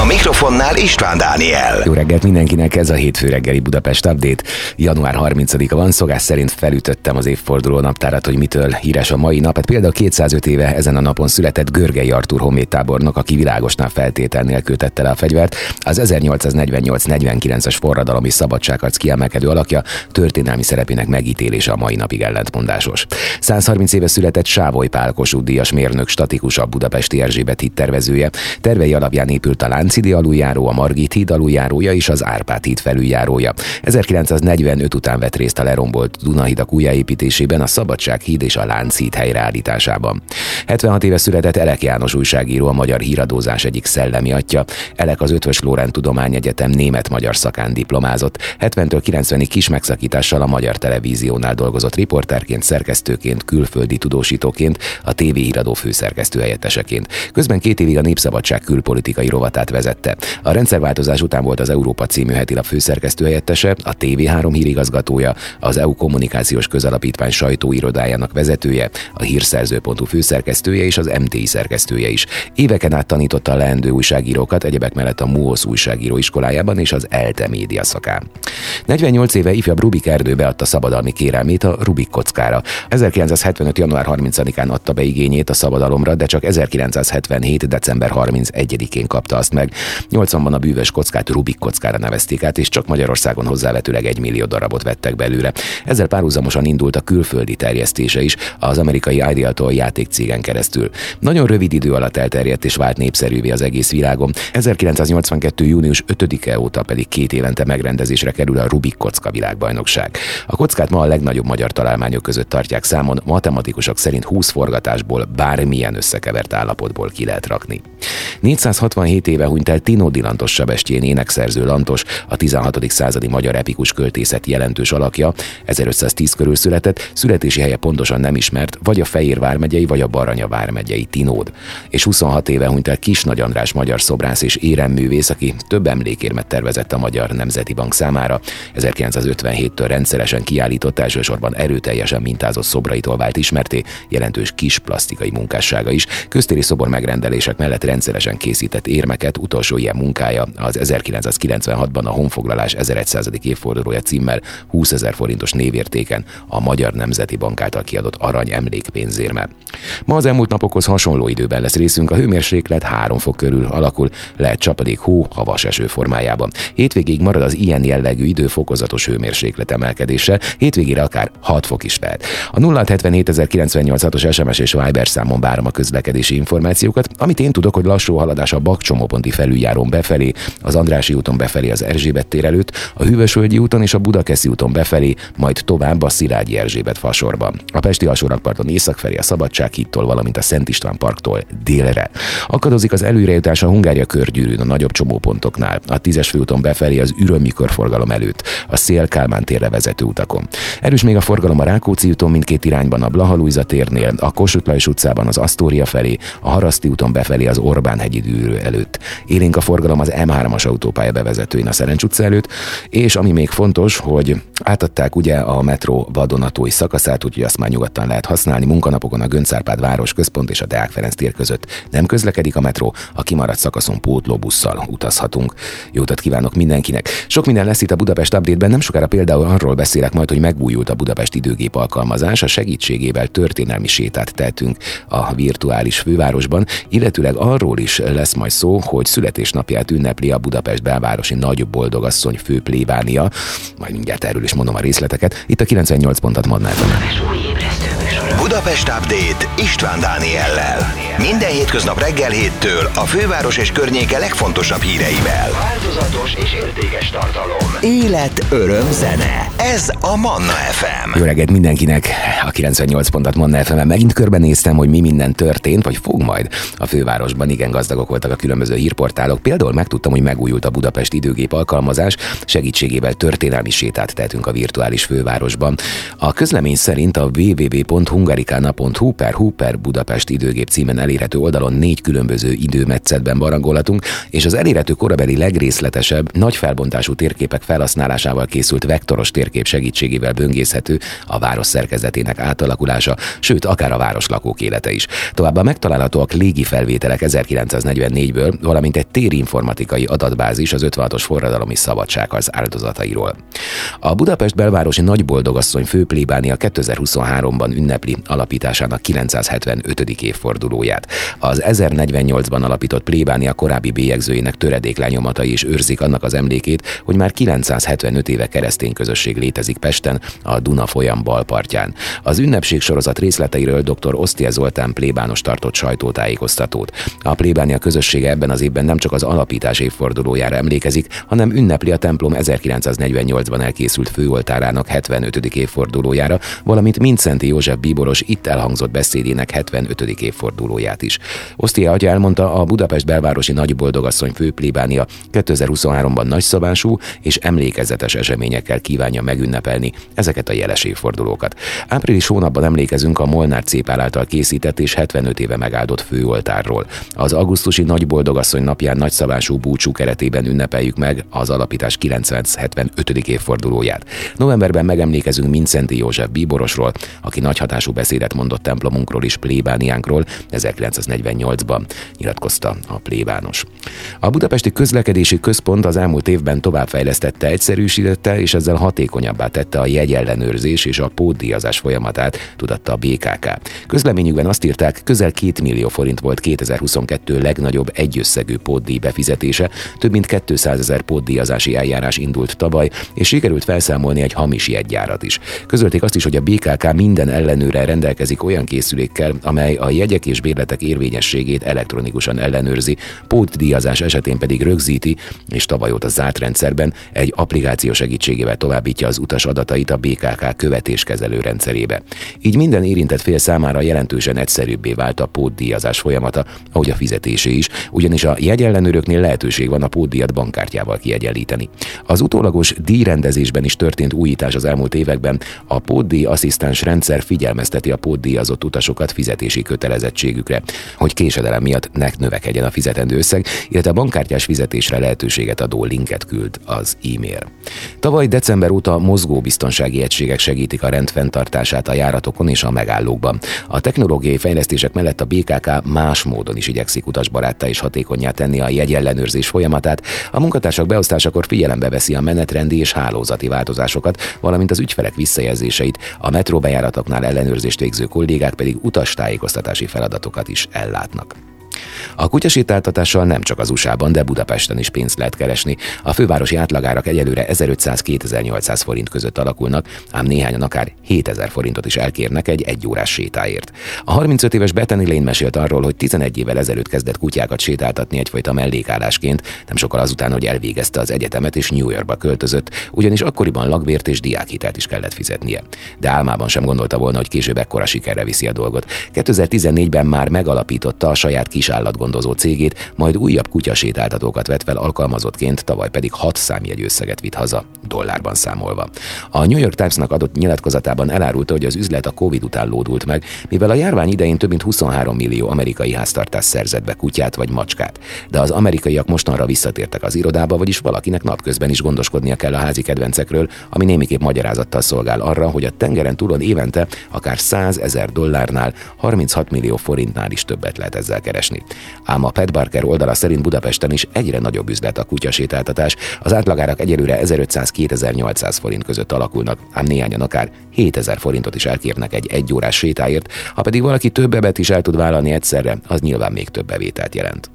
A mikrofonnál István Dániel. Jó reggelt mindenkinek, ez a hétfő reggeli Budapest Update. Január 30-a van, szokás szerint felütöttem az évforduló naptárat, hogy mitől híres a mai nap. Hát például 205 éve ezen a napon született Görgei Artur honvédtábornok, aki világosnál feltétel nélkül tette le a fegyvert. Az 1848-49-es forradalom és szabadságharc kiemelkedő alakja történelmi szerepének megítélése a mai napig ellentmondásos. 130 éve született Sávoly Pál Kossuth díjas mérnök statikusabb budapesti Erzsébet híd tervezője. Tervei alapján épült a Lánchidi aluljáró, a Margit híd aluljárója és az Árpád híd felüljárója. 1945 után vett részt a lerombolt Dunahidak újjáépítésében, a Szabadság híd és a Lánchíd helyreállításában. 76 éve született Elek János újságíró, a magyar híradózás egyik szellemi atya. Elek az Ötvös Lórend Tudományegyetem német-magyar szakán diplomázott. 70-től 90-ig kis megszakítással a Magyar Televíziónál dolgozott riporterként, szerkesztőként, külföldi tudósítóként, a TV híradó főszerkesztő helyetteseként. Közben két évig a Népszabadság külpolitikai rovatát vezette. A rendszerváltozás után volt az Európa című hetilap főszerkesztő helyettese, a TV3 hírigazgatója, az EU kommunikációs közalapítvány sajtóirodájának vezetője, a hírszerző.hu főszerkesztője és az MTI szerkesztője is. Éveken át tanította a leendő újságírókat, egyebek mellett a MUOS újságíró iskolájában és az ELTE média szakán. 48 éve ifjabb Rubik Erdő beadta szabadalmi kérelmét a Rubik kockára. 1975. január 30-án adta be igényét a szabadalomra, de csak 1977. december 31-én kapta azt meg. 80-ban a bűvös kockát Rubik kockára nevezték át, és csak Magyarországon hozzávetőleg egy millió darabot vettek belőle. Ezzel párhuzamosan indult a külföldi terjesztése is az amerikai Ideal-tól játékcégen keresztül. Nagyon rövid idő alatt elterjedt és vált népszerűvé az egész világon. 1982. június 5-e óta pedig két évente megrendezésre kerül a Rubik kocka világbajnokság. A kockát ma a legnagyobb magyar találmányok között tartják számon, matematikusok szerint 20 forgatásból bármilyen összekevert állapotból ki lehet rakni. 467 éve hunyt el Tinódi Lantos Sebestyén énekszerző Lantos, a 16. századi magyar epikus költészet jelentős alakja, 1510 körül született, születési helye pontosan nem ismert, vagy a Fejér vármegyei, vagy a Baranya vármegyei Tinód. És 26 éve hunyt el Kis Nagy András magyar szobrász és éremművész, aki több emlékérmet tervezett a Magyar Nemzeti Bank számára. 1957-től rendszeresen kiállított elsősorban erőteljesen mintázott szobraitól vált ismerté, jelentős kis plastikai munkássága is. Köztéri szobor megrendelések mellett rendszeresen készített érmeket, utolsó ilyen munkája az 1996-ban a honfoglalás 1100. évfordulója címmel 20 ezer forintos névértéken a Magyar Nemzeti Bank által kiadott arany emlékpénzérme. Ma az elmúlt napokhoz hasonló időben lesz részünk, a hőmérséklet 3 fok körül alakul, lehet csapadék hó, havas eső formájában. Hétvégig marad az ilyen jellegű idő fokozatos hőmérséklet emelkedése, hétvégére akár 6 fok is lehet. A 0779096-os SMS és Viber számon várom a közlekedési információkat, amit én tudok, hogy lassú haladás a Bakcsomóponti felüljáron befelé, az Andrási úton befelé az Erzsébet tér előtt, a Hűvösvölgyi úton és a Budakeszi úton befelé, majd tovább a Szilágyi Erzsébet fasorban. A Pesti alsórakparton észak felé a Szabadság hittól, valamint a Szent István parktól délre. Akadozik az előrejutás a Hungária körgyűrűn a nagyobb csomópontoknál, a tízes főúton befelé az ürömmikor forgalom előtt, a Szél Kálmán térre vezető utakon. Erős még a forgalom a Rákóczi úton mindkét irányban a Blaha térnél, a Kossuth Lajos utcában az Asztória felé, a Haraszti úton befelé az Orbán hegyi dűrő előtt. Élénk a forgalom az M3-as autópálya bevezetőin a Szerencs utca előtt, és ami még fontos, hogy átadták ugye a metró vadonatói szakaszát, úgyhogy azt már nyugodtan lehet használni. Munkanapokon a Göncárpád város központ és a Deák Ferenc tér között nem közlekedik a metró, a kimaradt szakaszon pótlóbusszal utazhatunk. Jó utat kívánok mindenkinek! Sok minden lesz itt a Budapest Update-ben, nem sokára például arról beszélek majd, hogy megújult a Budapest időgép alkalmazás, a segítségével történelmi sétát tehetünk a virtuális fővárosban, illetőleg arról is lesz majd szó, hogy születésnapját ünnepli a Budapest belvárosi nagy boldogasszony fő plébánia, majd mindjárt erről is mondom a részleteket, itt a 98 pontat Madnában. Budapest Update István Dániellel. Minden hétköznap reggel héttől a főváros és környéke legfontosabb híreivel. Változatos és értékes tartalom. Élet, öröm, zene. Ez a Manna FM. Jó reggelt mindenkinek! A 98 pontat Manna fm megint körbenéztem, hogy mi minden történt, vagy fog majd a fővárosban. Igen, gazdagok voltak a különböző hírportálok. Például megtudtam, hogy megújult a Budapest időgép alkalmazás, segítségével történelmi sétát tehetünk a virtuális fővárosban. A közlemény szerint a www americana.hu per hu per Budapest időgép címen elérhető oldalon négy különböző időmetszetben barangolhatunk, és az elérhető korabeli legrészletesebb, nagy felbontású térképek felhasználásával készült vektoros térkép segítségével böngészhető a város szerkezetének átalakulása, sőt, akár a város lakók élete is. Továbbá megtalálhatóak légi felvételek 1944-ből, valamint egy térinformatikai adatbázis az 56-os forradalomi szabadságharc áldozatairól. A Budapest belvárosi nagyboldogasszony főplébánia 2023-ban ünnepli alapításának 975. évfordulóját. Az 1048-ban alapított plébánia korábbi bélyegzőjének töredéklányomatai is őrzik annak az emlékét, hogy már 975 éve keresztény közösség létezik Pesten, a Duna folyam balpartján. Az ünnepség sorozat részleteiről dr. Osztia Zoltán plébános tartott sajtótájékoztatót. A plébánia közössége ebben az évben nem csak az alapítás évfordulójára emlékezik, hanem ünnepli a templom 1948-ban elkészült főoltárának 75. évfordulójára, valamint Mincenti József bíboros itt elhangzott beszédének 75. évfordulóját is. Osztia atya elmondta, a Budapest belvárosi nagyboldogasszony főplébánia 2023-ban nagyszabású és emlékezetes eseményekkel kívánja megünnepelni ezeket a jeles évfordulókat. Április hónapban emlékezünk a Molnár Cépál által készített és 75 éve megáldott főoltárról. Az augusztusi nagyboldogasszony napján nagyszabású búcsú keretében ünnepeljük meg az alapítás 975. évfordulóját. Novemberben megemlékezünk Mincenti József bíborosról, aki nagy hatású beszédet mondott templomunkról és plébániánkról 1948-ban, nyilatkozta a plébános. A Budapesti Közlekedési Központ az elmúlt évben továbbfejlesztette, egyszerűsítette és ezzel hatékonyabbá tette a jegyellenőrzés és a pótdíjazás folyamatát, tudatta a BKK. Közleményükben azt írták, közel 2 millió forint volt 2022 legnagyobb egyösszegű pótdíj befizetése, több mint 200 ezer pótdíjazási eljárás indult tavaly, és sikerült felszámolni egy hamis jegyárat is. Közölték azt is, hogy a BKK minden ellenőre rendelkezik olyan készülékkel, amely a jegyek és bérletek érvényességét elektronikusan ellenőrzi, pótdíjazás esetén pedig rögzíti, és tavaly óta zárt rendszerben egy applikáció segítségével továbbítja az utas adatait a BKK követéskezelő rendszerébe. Így minden érintett fél számára jelentősen egyszerűbbé vált a pótdíjazás folyamata, ahogy a fizetésé is, ugyanis a jegyellenőröknél lehetőség van a pótdíjat bankkártyával kiegyenlíteni. Az utólagos díjrendezésben is történt újítás az elmúlt években. A pótdíj asszisztens rendszer figyelmezteti a pótdíjazott utasokat fizetési kötelezettségükre, hogy késedelem miatt ne növekedjen a fizetendő összeg, illetve a bankkártyás fizetésre lehetőséget adó linket küld az e-mail. Tavaly december óta mozgóbiztonsági egységek segítik a rendfenntartását a járatokon és a megállókban. A technológiai fejlesztések mellett a BKK más módon is igyekszik utasbaráttá és hatékonyá tenni a jegyellenőrzés folyamatát. A munkatársak beosztásakor figyelembe veszi a menetrendi és hálózati változásokat, valamint az ügyfelek visszajelzéseit, a metróbejáratoknál ellenőrzést végző kollégák pedig utastájékoztatási feladatokat is ellátnak. A kutyasétáltatással nem csak az USA-ban, de Budapesten is pénzt lehet keresni. A fővárosi átlagárak egyelőre 1500-2800 forint között alakulnak, ám néhányan akár 7000 forintot is elkérnek egy egyórás sétáért. A 35 éves Bethany Lane mesélt arról, hogy 11 évvel ezelőtt kezdett kutyákat sétáltatni egyfajta mellékállásként, nem sokkal azután, hogy elvégezte az egyetemet és New Yorkba költözött, ugyanis akkoriban lakbért és diákhitelt is kellett fizetnie. De álmában sem gondolta volna, hogy később ekkora sikerre viszi a dolgot. 2014-ben már megalapította a saját kis állatgondozó cégét, majd újabb kutyasétáltatókat vett fel alkalmazottként, tavaly pedig 6 számjegy összeget vitt haza, dollárban számolva. A New York Timesnak adott nyilatkozatában elárulta, hogy az üzlet a Covid után lódult meg, mivel a járvány idején több mint 23 millió amerikai háztartás szerzett be kutyát vagy macskát. De az amerikaiak mostanra visszatértek az irodába, vagyis valakinek napközben is gondoskodnia kell a házi kedvencekről, ami némiképp magyarázattal szolgál arra, hogy a tengeren túlon évente akár 100 ezer dollárnál, 36 millió forintnál is többet lehet ezzel keresni. Ám a Pet Barker oldala szerint Budapesten is egyre nagyobb üzlet a kutyasétáltatás. Az átlagárak egyelőre 1500-2800 forint között alakulnak, ám néhányan akár 7000 forintot is elkérnek egy egyórás sétáért, ha pedig valaki többet is el tud vállalni egyszerre, az nyilván még több bevételt jelent.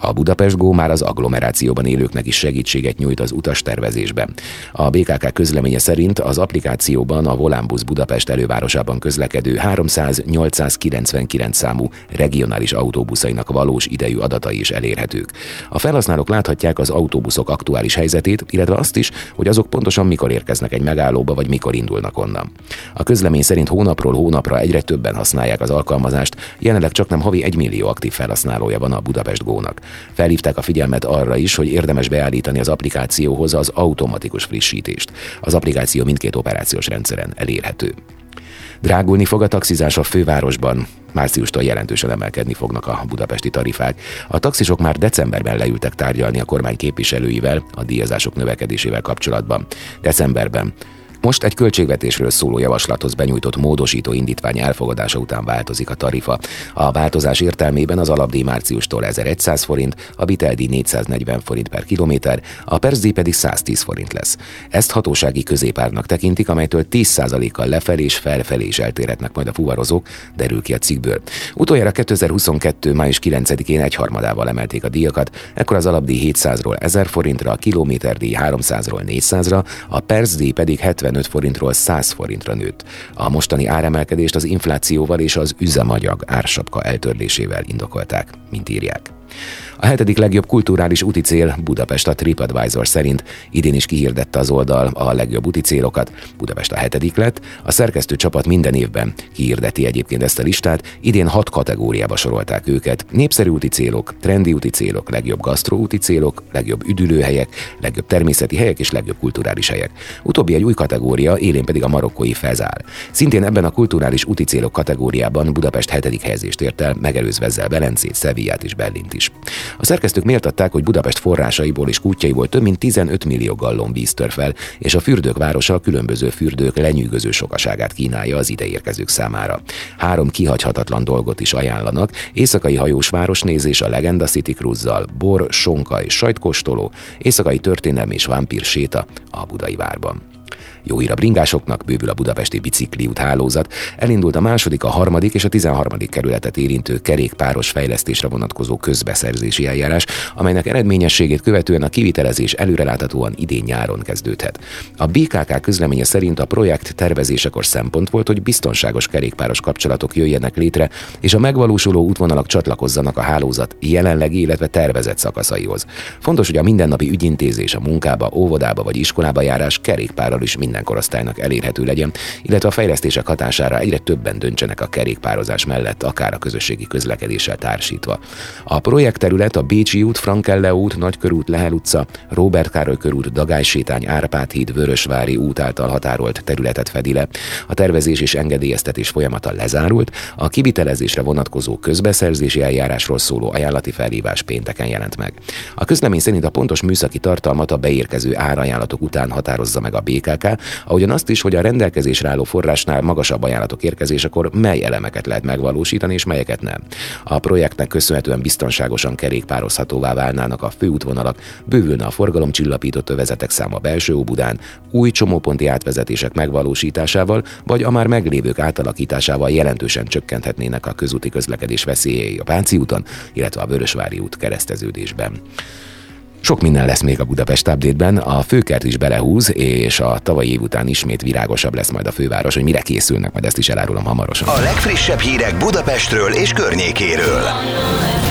A Budapest Go már az agglomerációban élőknek is segítséget nyújt az utas tervezésben. A BKK közleménye szerint az applikációban a Volánbusz Budapest elővárosában közlekedő 300-899 számú regionális autóbuszainak valós idejű adatai is elérhetők. A felhasználók láthatják az autóbuszok aktuális helyzetét, illetve azt is, hogy azok pontosan mikor érkeznek egy megállóba, vagy mikor indulnak onnan. A közlemény szerint hónapról hónapra egyre többen használják az alkalmazást, jelenleg csak nem havi 1 millió aktív felhasználója van a Budapest Go-nak. Felhívták a figyelmet arra is, hogy érdemes beállítani az applikációhoz az automatikus frissítést. Az applikáció mindkét operációs rendszeren elérhető. Drágulni fog a taxizás a fővárosban. Márciustól jelentősen emelkedni fognak a budapesti tarifák. A taxisok már decemberben leültek tárgyalni a kormány képviselőivel a díjazások növekedésével kapcsolatban. Decemberben most egy költségvetésről szóló javaslathoz benyújtott módosító indítvány elfogadása után változik a tarifa. A változás értelmében az alapdíj márciustól 1100 forint, a viteldíj 440 forint per kilométer, a percdíj pedig 110 forint lesz. Ezt hatósági középárnak tekintik, amelytől 10%-kal lefelé és felfelé is eltérhetnek majd a fuvarozók, derül ki a cikkből. Utoljára 2022. május 9-én egyharmadával emelték a díjakat, ekkor az alapdíj 700-ról 1000 forintra, a kilométerdíj 300-ról 400-ra, a percdíj pedig 70 75 forintról 100 forintra nőtt. A mostani áremelkedést az inflációval és az üzemanyag ársapka eltörlésével indokolták, mint írják. A hetedik legjobb kulturális úti cél Budapest a TripAdvisor szerint. Idén is kihirdette az oldal a legjobb úti célokat. Budapest a hetedik lett. A szerkesztő csapat minden évben kihirdeti egyébként ezt a listát. Idén hat kategóriába sorolták őket. Népszerű úti célok, trendi úti célok, legjobb gasztró úti célok, legjobb üdülőhelyek, legjobb természeti helyek és legjobb kulturális helyek. Utóbbi egy új kategória, élén pedig a marokkói fezál. Szintén ebben a kulturális úti célok kategóriában Budapest hetedik helyezést ért el, megelőzve ezzel Velencét, Szevillát és Berlint is. A szerkesztők méltatták, hogy Budapest forrásaiból és kútjaiból több mint 15 millió gallon víz tör fel, és a fürdők városa a különböző fürdők lenyűgöző sokaságát kínálja az ideérkezők számára. Három kihagyhatatlan dolgot is ajánlanak, éjszakai hajós városnézés a Legenda City Cruise-zal, bor, sonka és sajtkóstoló, éjszakai történelmi és vámpír séta a Budai várban. Jó hír a bringásoknak, bővül a budapesti bicikliút hálózat, elindult a második, a harmadik és a tizenharmadik kerületet érintő kerékpáros fejlesztésre vonatkozó közbeszerzési eljárás, amelynek eredményességét követően a kivitelezés előreláthatóan idén nyáron kezdődhet. A BKK közleménye szerint a projekt tervezésekor szempont volt, hogy biztonságos kerékpáros kapcsolatok jöjjenek létre, és a megvalósuló útvonalak csatlakozzanak a hálózat jelenlegi, illetve tervezett szakaszaihoz. Fontos, hogy a mindennapi ügyintézés a munkába, óvodába vagy iskolába járás kerékpárral is minden minden korosztálynak elérhető legyen, illetve a fejlesztések hatására egyre többen döntsenek a kerékpározás mellett, akár a közösségi közlekedéssel társítva. A projektterület a Bécsi út, Frankelle út, Nagykörút, Lehel utca, Robert Károly körút, Dagály sétány, Árpád híd, Vörösvári út által határolt területet fedi le. A tervezés és engedélyeztetés folyamata lezárult, a kivitelezésre vonatkozó közbeszerzési eljárásról szóló ajánlati felhívás pénteken jelent meg. A közlemény szerint a pontos műszaki tartalmat a beérkező árajánlatok után határozza meg a BKK, ahogyan azt is, hogy a rendelkezésre álló forrásnál magasabb ajánlatok érkezésekor mely elemeket lehet megvalósítani és melyeket nem. A projektnek köszönhetően biztonságosan kerékpározhatóvá válnának a főútvonalak, bővülne a forgalomcsillapított övezetek száma belső Óbudán, új csomóponti átvezetések megvalósításával, vagy a már meglévők átalakításával jelentősen csökkenthetnének a közúti közlekedés veszélyei a Pánci úton, illetve a Vörösvári út kereszteződésben. Sok minden lesz még a Budapest update-ben, a főkert is belehúz, és a tavalyi év után ismét virágosabb lesz majd a főváros, hogy mire készülnek, majd ezt is elárulom hamarosan. A legfrissebb hírek Budapestről és környékéről.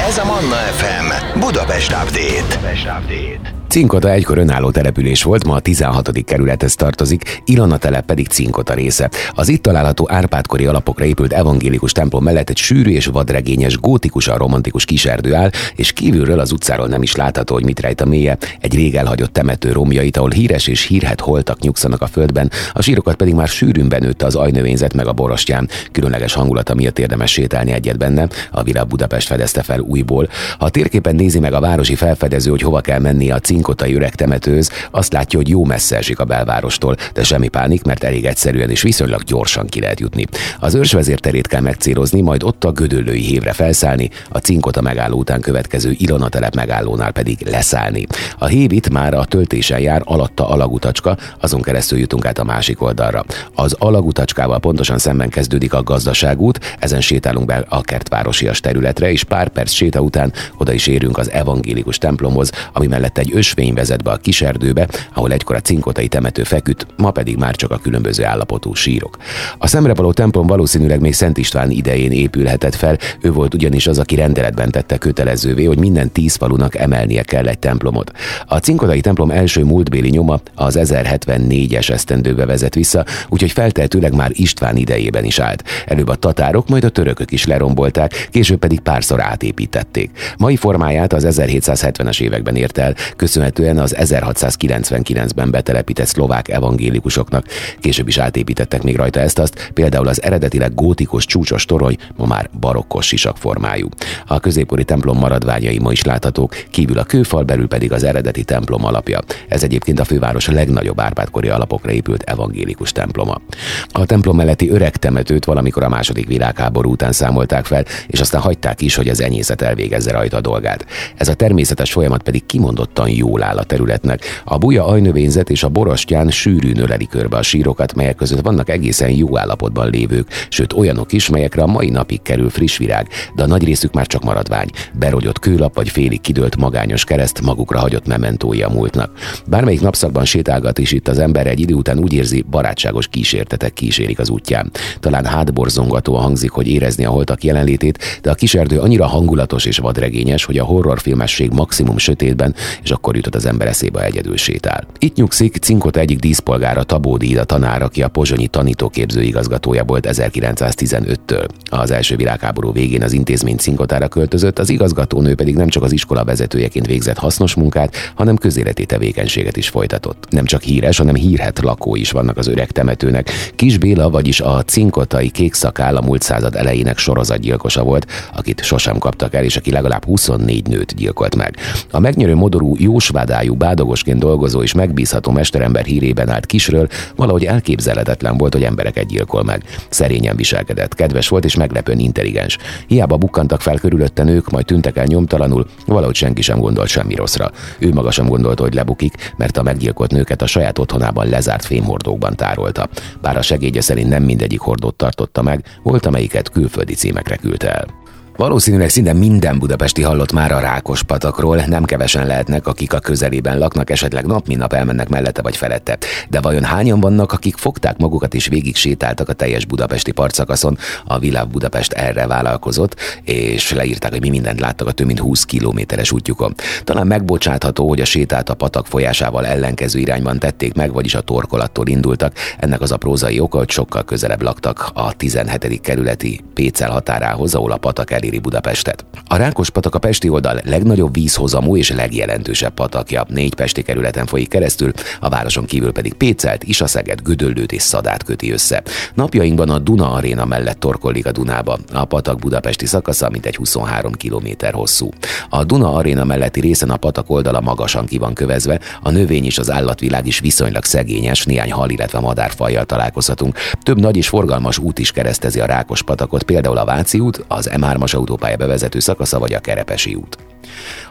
Ez a Manna FM Budapest Update. Budapest Update. Cinkota egykor önálló település volt, ma a 16. kerülethez tartozik, Ilona telep pedig Cinkota része. Az itt található Árpádkori alapokra épült evangélikus templom mellett egy sűrű és vadregényes, gótikusan romantikus kiserdő áll, és kívülről az utcáról nem is látható, hogy mit rejt a mélye. Egy rég elhagyott temető romjait, ahol híres és hírhet holtak nyugszanak a földben, a sírokat pedig már sűrűn benőtte az ajnövényzet meg a borostyán. Különleges hangulata miatt érdemes sétálni egyet benne, a Villa Budapest fedezte fel újból. Ha a térképen nézi meg a városi felfedező, hogy hova kell menni a cinkotai öreg temetőz, azt látja, hogy jó messze esik a belvárostól, de semmi pánik, mert elég egyszerűen és viszonylag gyorsan ki lehet jutni. Az őrsvezérterét kell megcélozni, majd ott a gödöllői hévre felszállni, a cinkota megálló után következő Ilona telep megállónál pedig leszállni. A hév itt már a töltésen jár, alatta alagutacska, azon keresztül jutunk át a másik oldalra. Az alagutacskával pontosan szemben kezdődik a gazdaságút, ezen sétálunk be a kertvárosias területre, és pár perc séta után oda is érünk az evangélikus templomhoz, ami mellett egy ösvény vezet be a kiserdőbe, ahol egykor a cinkotai temető feküdt, ma pedig már csak a különböző állapotú sírok. A szemrevaló templom valószínűleg még Szent István idején épülhetett fel, ő volt ugyanis az, aki rendeletben tette kötelezővé, hogy minden tíz falunak emelnie kell egy templomot. A cinkotai templom első múltbéli nyoma az 1074-es esztendőbe vezet vissza, úgyhogy feltehetőleg már István idejében is állt. Előbb a tatárok, majd a törökök is lerombolták, később pedig párszor átépítették. Mai formáját az 1770-es években ért el, köszönhetően az 1699-ben betelepített szlovák evangélikusoknak. Később is átépítettek még rajta ezt-azt, például az eredetileg gótikus csúcsos torony ma már barokkos sisak formájú. A középkori templom maradványai ma is láthatók, kívül a kőfal, belül pedig az eredeti templom alapja. Ez egyébként a főváros legnagyobb árpádkori alapokra épült evangélikus temploma. A templom melletti öreg temetőt valamikor a második világháború után számolták fel, és aztán hagyták is, hogy az enyészet elvégezze rajta a dolgát. Ez a természetes folyamat pedig kimondottan jól áll a területnek. A buja ajnövényzet és a borostyán sűrűn öleli körbe a sírokat, melyek között vannak egészen jó állapotban lévők, sőt olyanok is, melyekre a mai napig kerül friss virág, de a nagy részük már csak maradvány. Berogyott kőlap vagy félig kidőlt magányos kereszt magukra hagyott mementói a múltnak. Bármelyik napszakban sétálgat is itt az ember egy idő után úgy érzi, barátságos kísértetek kísérik az útján. Talán hátborzongató hangzik, hogy érezni a holtak jelenlétét, de a kiserdő annyira hangulatos és vadregényes, hogy a horrorfilmesség maximum sötétben, és akkor jutott az ember eszébe egyedül sétál. Itt nyugszik Cinkot egyik díszpolgára Tabódi a tanár, aki a pozsonyi tanítóképző igazgatója volt 1915-től. Az első világháború végén az intézmény Cinkotára költözött, az igazgatónő pedig nem csak az iskola vezetőjeként végzett hasznos munkát, hanem közéleti tevékenységet is folytatott. Nem csak híres, hanem hírhet lakó is vannak az öreg temetőnek. Kis Béla, vagyis a cinkotai kék szakáll a múlt század elejének sorozatgyilkosa volt, akit sosem kaptak el, és aki legalább 24 nőt gyilkolt meg. A megnyerő modorú, jósvádájú, bádogosként dolgozó és megbízható mesterember hírében állt kisről, valahogy elképzelhetetlen volt, hogy embereket gyilkol meg. Szerényen viselkedett, kedves volt és meglepően intelligens. Hiába bukkantak fel körülötte nők, majd tűntek el nyomtalanul, valahogy senki sem gondolt semmi rosszra. Ő maga sem gondolta, hogy lebukik, mert a meggyilkolt nőket a saját otthonában lezárt fémhordókban tárolta. Bár a segédje szerint nem mindegyik hordót tartotta meg, volt amelyiket külföldi címekre küldte el. Valószínűleg szinte minden budapesti hallott már a Rákos patakról, nem kevesen lehetnek, akik a közelében laknak, esetleg nap nap elmennek mellette vagy felette. De vajon hányan vannak, akik fogták magukat és végig sétáltak a teljes budapesti partszakaszon? A Világ Budapest erre vállalkozott, és leírták, hogy mi mindent láttak a több mint 20 kilométeres útjukon. Talán megbocsátható, hogy a sétát a patak folyásával ellenkező irányban tették meg, vagyis a torkolattól indultak. Ennek az a prózai oka, hogy sokkal közelebb laktak a 17. kerületi Pécel határához, ahol a patak el eléri Budapestet. A Rákospatak a pesti oldal legnagyobb vízhozamú és legjelentősebb patakja. Négy pesti kerületen folyik keresztül, a városon kívül pedig Pécelt, Isaszeget, Gödöllőt és Szadát köti össze. Napjainkban a Duna Aréna mellett torkollik a Dunába. A patak budapesti szakasza mintegy 23 km hosszú. A Duna Aréna melletti részen a patak oldala magasan ki van kövezve, a növény és az állatvilág is viszonylag szegényes, néhány hal, illetve madárfajjal találkozhatunk. Több nagy és forgalmas út is keresztezi a Rákos patakot, például a Váci út, az M3-as autópálya bevezető szakasza vagy a Kerepesi út.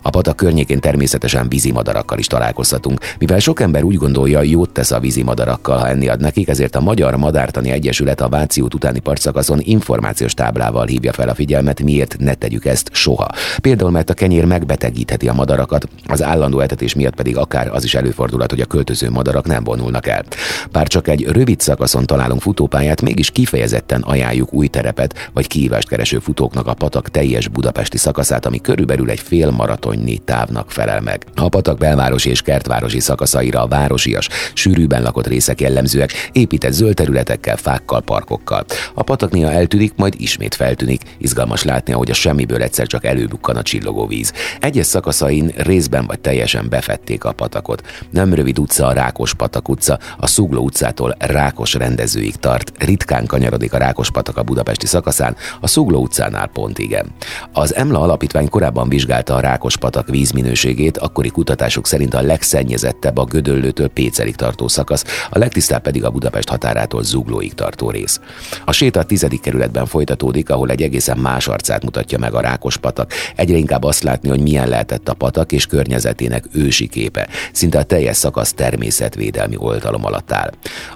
A patak környékén természetesen vízimadarakkal is találkozhatunk, mivel sok ember úgy gondolja, jót tesz a vízimadarakkal, ha enni ad nekik, ezért a Magyar Madártani Egyesület a Váci út utáni partszakaszon információs táblával hívja fel a figyelmet, miért ne tegyük ezt soha. Például, mert a kenyér megbetegítheti a madarakat, az állandó etetés miatt pedig akár az is előfordulhat, hogy a költöző madarak nem vonulnak el. Bár csak egy rövid szakaszon találunk futópályát, mégis kifejezetten ajánljuk új terepet vagy kihívást kereső futóknak a patak teljes budapesti szakaszát, ami körülbelül egy fél maratonnyi távnak felel meg. A patak belvárosi és kertvárosi szakaszaira a városias, sűrűben lakott részek jellemzőek, épített zöld területekkel, fákkal, parkokkal. A patak néha eltűnik, majd ismét feltűnik. Izgalmas látni, ahogy a semmiből egyszer csak előbukkan a csillogó víz. Egyes szakaszain részben vagy teljesen befették a patakot. Nem rövid utca a Rákos patak utca, a Szugló utcától Rákos rendezőig tart. Ritkán kanyarodik a Rákos patak a budapesti szakaszán, a Szugló utcánál pont igen. Az Emla alapítvány korábban vizsgálta a Rákospatak vízminőségét, akkori kutatások szerint a legszennyezettebb a Gödöllőtől Pécelig tartó szakasz, a legtisztább pedig a Budapest határától Zuglóig tartó rész. A séta a tizedik kerületben folytatódik, ahol egy egészen más arcát mutatja meg a Rákospatak. Egyre inkább azt látni, hogy milyen lehetett a patak és környezetének ősi képe. Szinte a teljes szakasz természetvédelmi oltalom alatt áll.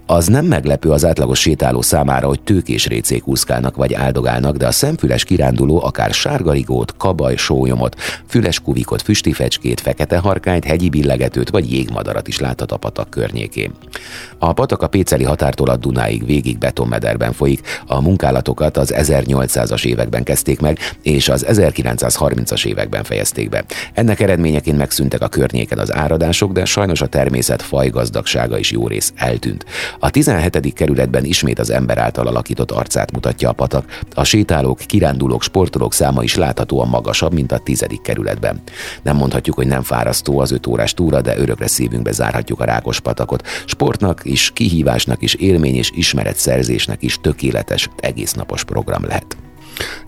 Az nem meglepő az átlagos sétáló számára, hogy tőkés récék úszkálnak vagy áldogálnak, de a szemfüles kiránduló akár sárgarigót, kabaj, sólyomot, füles kuvikot, füstifecskét, fekete harkányt, hegyi billegetőt vagy jégmadarat is láthat a patak környékén. A patak a Péceli határtól a Dunáig végig betonmederben folyik, a munkálatokat az 1800-as években kezdték meg, és az 1930-as években fejezték be. Ennek eredményeként megszűntek a környéken az áradások, de sajnos a természet fajgazdagsága is jó rész eltűnt. A 17. kerületben ismét az ember által alakított arcát mutatja a patak. A sétálók, kirándulók, sportolók száma is láthatóan magasabb, mint a 10 kerületben. Nem mondhatjuk, hogy nem fárasztó az öt órás túra, de örökre szívünkbe zárhatjuk a rákos patakot. Sportnak is, kihívásnak is, élmény és ismeretszerzésnek is tökéletes, egésznapos program lehet.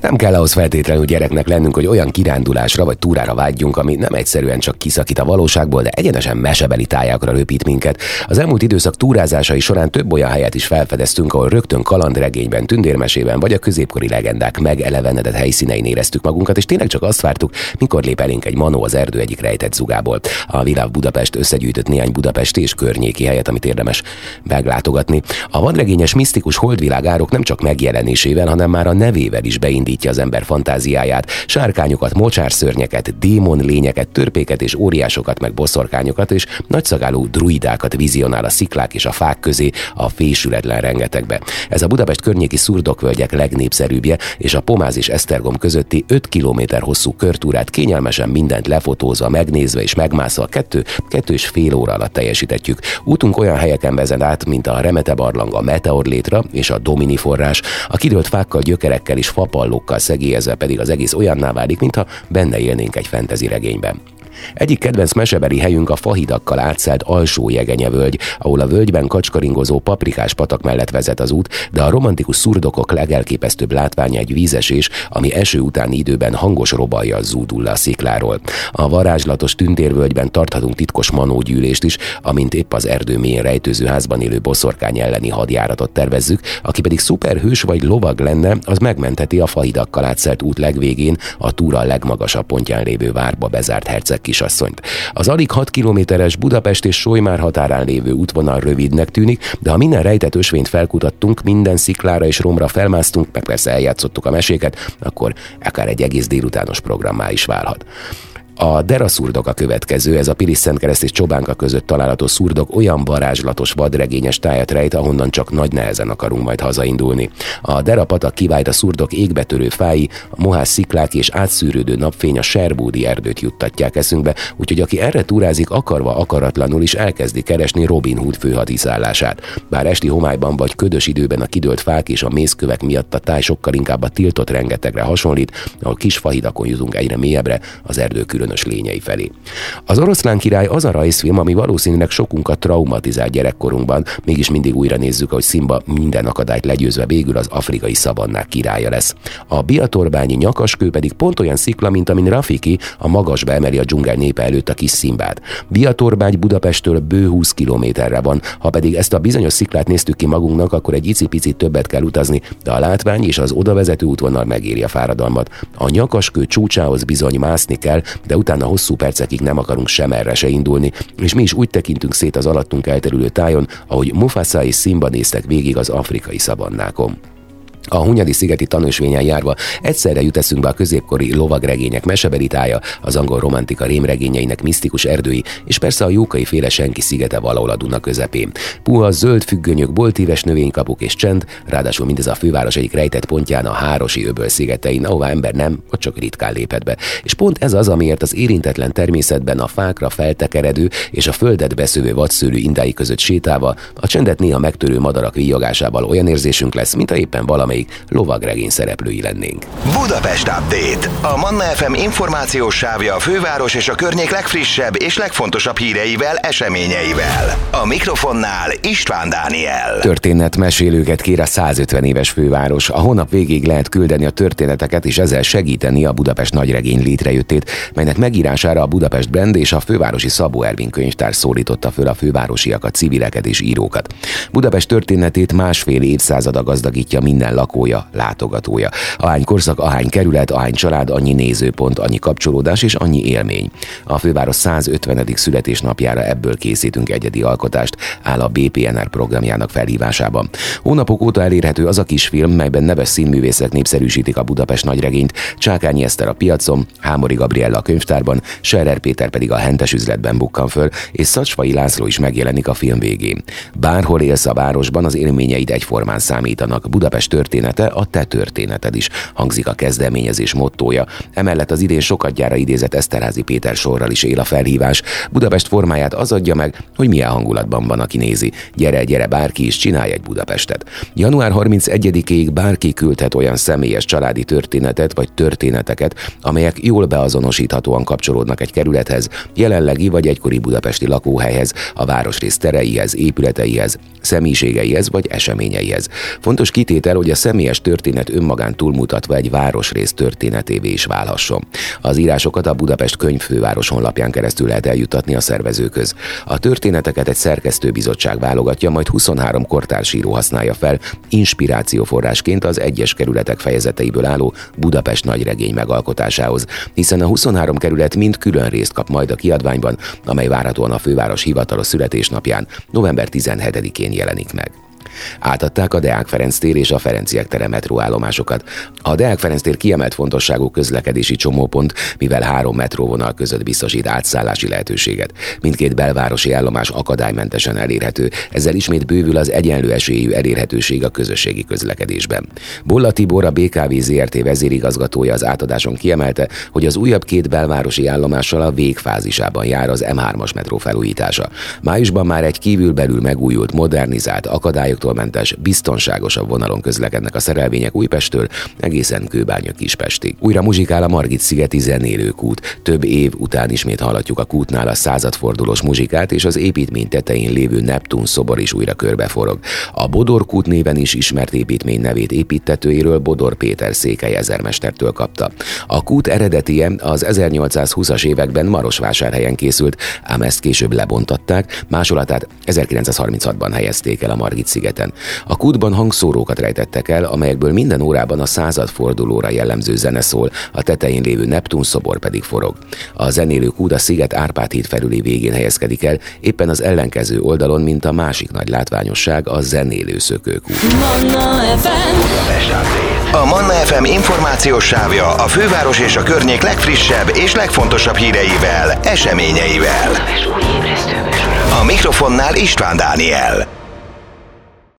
Nem kell ahhoz feltétlenül gyereknek lennünk, hogy olyan kirándulásra vagy túrára vágyjunk, ami nem egyszerűen csak kiszakít a valóságból, de egyenesen mesebeli tájákra röpít minket. Az elmúlt időszak túrázásai során több olyan helyet is felfedeztünk, ahol rögtön kalandregényben, tündérmesében vagy a középkori legendák megelevenedett helyszínein éreztük magunkat, és tényleg csak azt vártuk, mikor lép elénk egy manó az erdő egyik rejtett zugából. A Világ Budapest összegyűjtött néhány Budapest és környéki helyet, amit érdemes meglátogatni. A vadregényes misztikus holdvilág árok nem csak megjelenésével, hanem már a nevével is beindítja az ember fantáziáját. Sárkányokat, mocsárszörnyeket, démon lényeket, törpéket és óriásokat, meg boszorkányokat és nagyszagáló druidákat vizionál a sziklák és a fák közé a fésületlen rengetegbe. Ez a Budapest környéki szurdokvölgyek legnépszerűbbje, és a Pomáz és Esztergom közötti 5 km hosszú körtúrát kényelmesen mindent lefotózva, megnézve és megmászva kettő, kettő és fél óra alatt teljesítetjük. Útunk olyan helyeken vezet át, mint a Remete barlang, a Meteor létra és a Domini forrás. A kidőlt fákkal, gyökerekkel és fapallokkal szegélyezve pedig az egész olyanná válik, mintha benne élnénk egy fentezi regényben. Egyik kedvenc mesebeli helyünk a fahidakkal átszelt alsó jegenyevölgy, ahol a völgyben kacskaringozó paprikás patak mellett vezet az út, de a romantikus szurdokok legelképesztőbb látványa egy vízesés, ami eső utáni időben hangos robajjal zúdul a szikláról. A varázslatos tündérvölgyben tarthatunk titkos manógyűlést is, amint épp az erdő mélyén rejtőző házban élő boszorkány elleni hadjáratot tervezzük, aki pedig szuperhős vagy lovag lenne, az megmenteti a fahidakkal átszelt út legvégén a túra legmagasabb pontján lévő várba bezárt herceg kisasszonyt. Az alig 6 kilométeres Budapest és Solymár határán lévő útvonal rövidnek tűnik, de ha minden rejtett ösvényt felkutattunk, minden sziklára és romra felmásztunk, meg persze eljátszottuk a meséket, akkor akár egy egész délutános programmá is válhat. A Dera szurdok a következő, ez a Pilis Szentkereszt és Csobánka között található szurdok olyan varázslatos vadregényes tájat rejt, ahonnan csak nagy nehezen akarunk majd hazaindulni. A Dera patak kivált a szurdok égbetörő fái, a mohás sziklák és átszűrődő napfény a Serbódi erdőt juttatják eszünkbe, úgyhogy aki erre túrázik akarva akaratlanul is elkezdi keresni Robin Hood főhadiszállását. Bár esti homályban vagy ködös időben a kidőlt fák és a mézkövek miatt a táj sokkal inkább a tiltott rengetegre hasonlít, ahol kis fahidakon jutunk egyre mélyebbre, az erdő külön különös lényei felé. Az oroszlán király az a rajzfilm, ami valószínűleg sokunkat traumatizált gyerekkorunkban, mégis mindig újra nézzük, hogy Simba minden akadályt legyőzve végül az afrikai szavannák királya lesz. A biatorbányi nyakaskő pedig pont olyan szikla, mint amin Rafiki a magasba emeli a dzsungel népe előtt a kis Szimbát. Biatorbány Budapesttől bő 20 kilométerre van, ha pedig ezt a bizonyos sziklát néztük ki magunknak, akkor egy icipicit többet kell utazni, de a látvány és az odavezető útvonal megéri a fáradalmat. A nyakaskő csúcsához bizony mászni kell, de utána hosszú percekig nem akarunk sem erre se indulni, és mi is úgy tekintünk szét az alattunk elterülő tájon, ahogy Mufasa és Simba néztek végig az afrikai szabannákon. A Hunyadi szigeti tanúsvényen járva egyszerre jut eszünkbe a középkori lovagregények mesebelitája, az angol romantika rémregényeinek misztikus erdői, és persze a jókai féle senki szigete valahol a Duna közepén. Puha zöld függönyök, boltíves növénykapuk és csend, ráadásul mindez a főváros egyik rejtett pontján a Hárosi öböl szigetein, ahová ember nem, vagy csak ritkán lépett be. És pont ez az, amiért az érintetlen természetben a fákra feltekeredő és a földet beszövő vadszőlő indái között sétálva, a csendet néha megtörő madarak víjogásával olyan érzésünk lesz, mint a éppen valamelyik valamelyik lovagregény szereplői lennénk. Budapest Update. A Manna FM információs sávja a főváros és a környék legfrissebb és legfontosabb híreivel, eseményeivel. A mikrofonnál István Dániel. Történetmesélőket kér a 150 éves főváros. A hónap végig lehet küldeni a történeteket és ezzel segíteni a Budapest nagyregény létrejöttét, melynek megírására a Budapest Brand és a fővárosi Szabó Ervin könyvtár szólította föl a fővárosiakat, civileket és írókat. Budapest történetét másfél évszázada gazdagítja minden lakója, látogatója. Ahány korszak, ahány kerület, ahány család, annyi nézőpont, annyi kapcsolódás és annyi élmény. A főváros 150. születésnapjára ebből készítünk egyedi alkotást, áll a BPNR programjának felhívásában. Hónapok óta elérhető az a kis film, melyben neves színművészek népszerűsítik a Budapest nagyregényt, Csákányi Eszter a piacon, Hámori Gabriella a könyvtárban, Scherer Péter pedig a hentes üzletben bukkan föl, és Szacsvai László is megjelenik a film végén. Bárhol élsz a városban, az élményeid egyformán számítanak. Budapest története a te történeted is, hangzik a kezdeményezés mottója. Emellett az idén sokat gyára idézett Eszterházi Péter sorral is él a felhívás. Budapest formáját az adja meg, hogy milyen hangulatban van, aki nézi. Gyere, gyere, bárki is csinálj egy Budapestet. Január 31-ig bárki küldhet olyan személyes családi történetet vagy történeteket, amelyek jól beazonosíthatóan kapcsolódnak egy kerülethez, jelenlegi vagy egykori budapesti lakóhelyhez, a városrész tereihez, épületeihez, személyiségeihez vagy eseményeihez. Fontos kitétel, hogy a személyes történet önmagán túlmutatva egy városrész történetévé is válhasson. Az írásokat a Budapest könyvfőváros honlapján keresztül lehet eljutatni a szervezőköz. A történeteket egy szerkesztőbizottság válogatja, majd 23 kortársíró használja fel inspirációforrásként az egyes kerületek fejezeteiből álló Budapest nagyregény megalkotásához, hiszen a 23 kerület mind külön részt kap majd a kiadványban, amely várhatóan a főváros hivatalos születésnapján november 17-én jelenik meg. Átadták a Deák Ferenc tér és a Ferenciek tere metróállomásokat. A Deák Ferenc tér kiemelt fontosságú közlekedési csomópont, mivel három metróvonal között biztosít átszállási lehetőséget. Mindkét belvárosi állomás akadálymentesen elérhető, ezzel ismét bővül az egyenlő esélyű elérhetőség a közösségi közlekedésben. Bolla Tibor, a BKV ZRT vezérigazgatója az átadáson kiemelte, hogy az újabb két belvárosi állomással a végfázisában jár az M3-as metró felújítása. Májusban már egy kívülbelül megújult, modernizált, akadályoktól mentes, biztonságosabb vonalon közlekednek a szerelvények Újpestől egészen Kőbánya Kispestig. Újra muzsikál a Margit szigeti zenélőkút. Több év után ismét hallatjuk a kútnál a századfordulós muzsikát, és az építmény tetején lévő Neptun szobor is újra körbeforog. A Bodor kút néven is ismert építmény nevét építetőjéről Bodor Péter székely ezermestertől kapta. A kút eredetie az 1820-as években Marosvásárhelyen készült, ám ezt később lebontatták, másolatát 1936-ban helyezték el a Margit szigeten. A kútban hangszórókat rejtettek el, amelyekből minden órában a századfordulóra jellemző zene szól, a tetején lévő Neptun szobor pedig forog. A zenélő kút a sziget Árpád híd felüli végén helyezkedik el, éppen az ellenkező oldalon, mint a másik nagy látványosság, a zenélő szökőkút. A Manna FM információs sávja a főváros és a környék legfrissebb és legfontosabb híreivel, eseményeivel. A mikrofonnál István Dániel.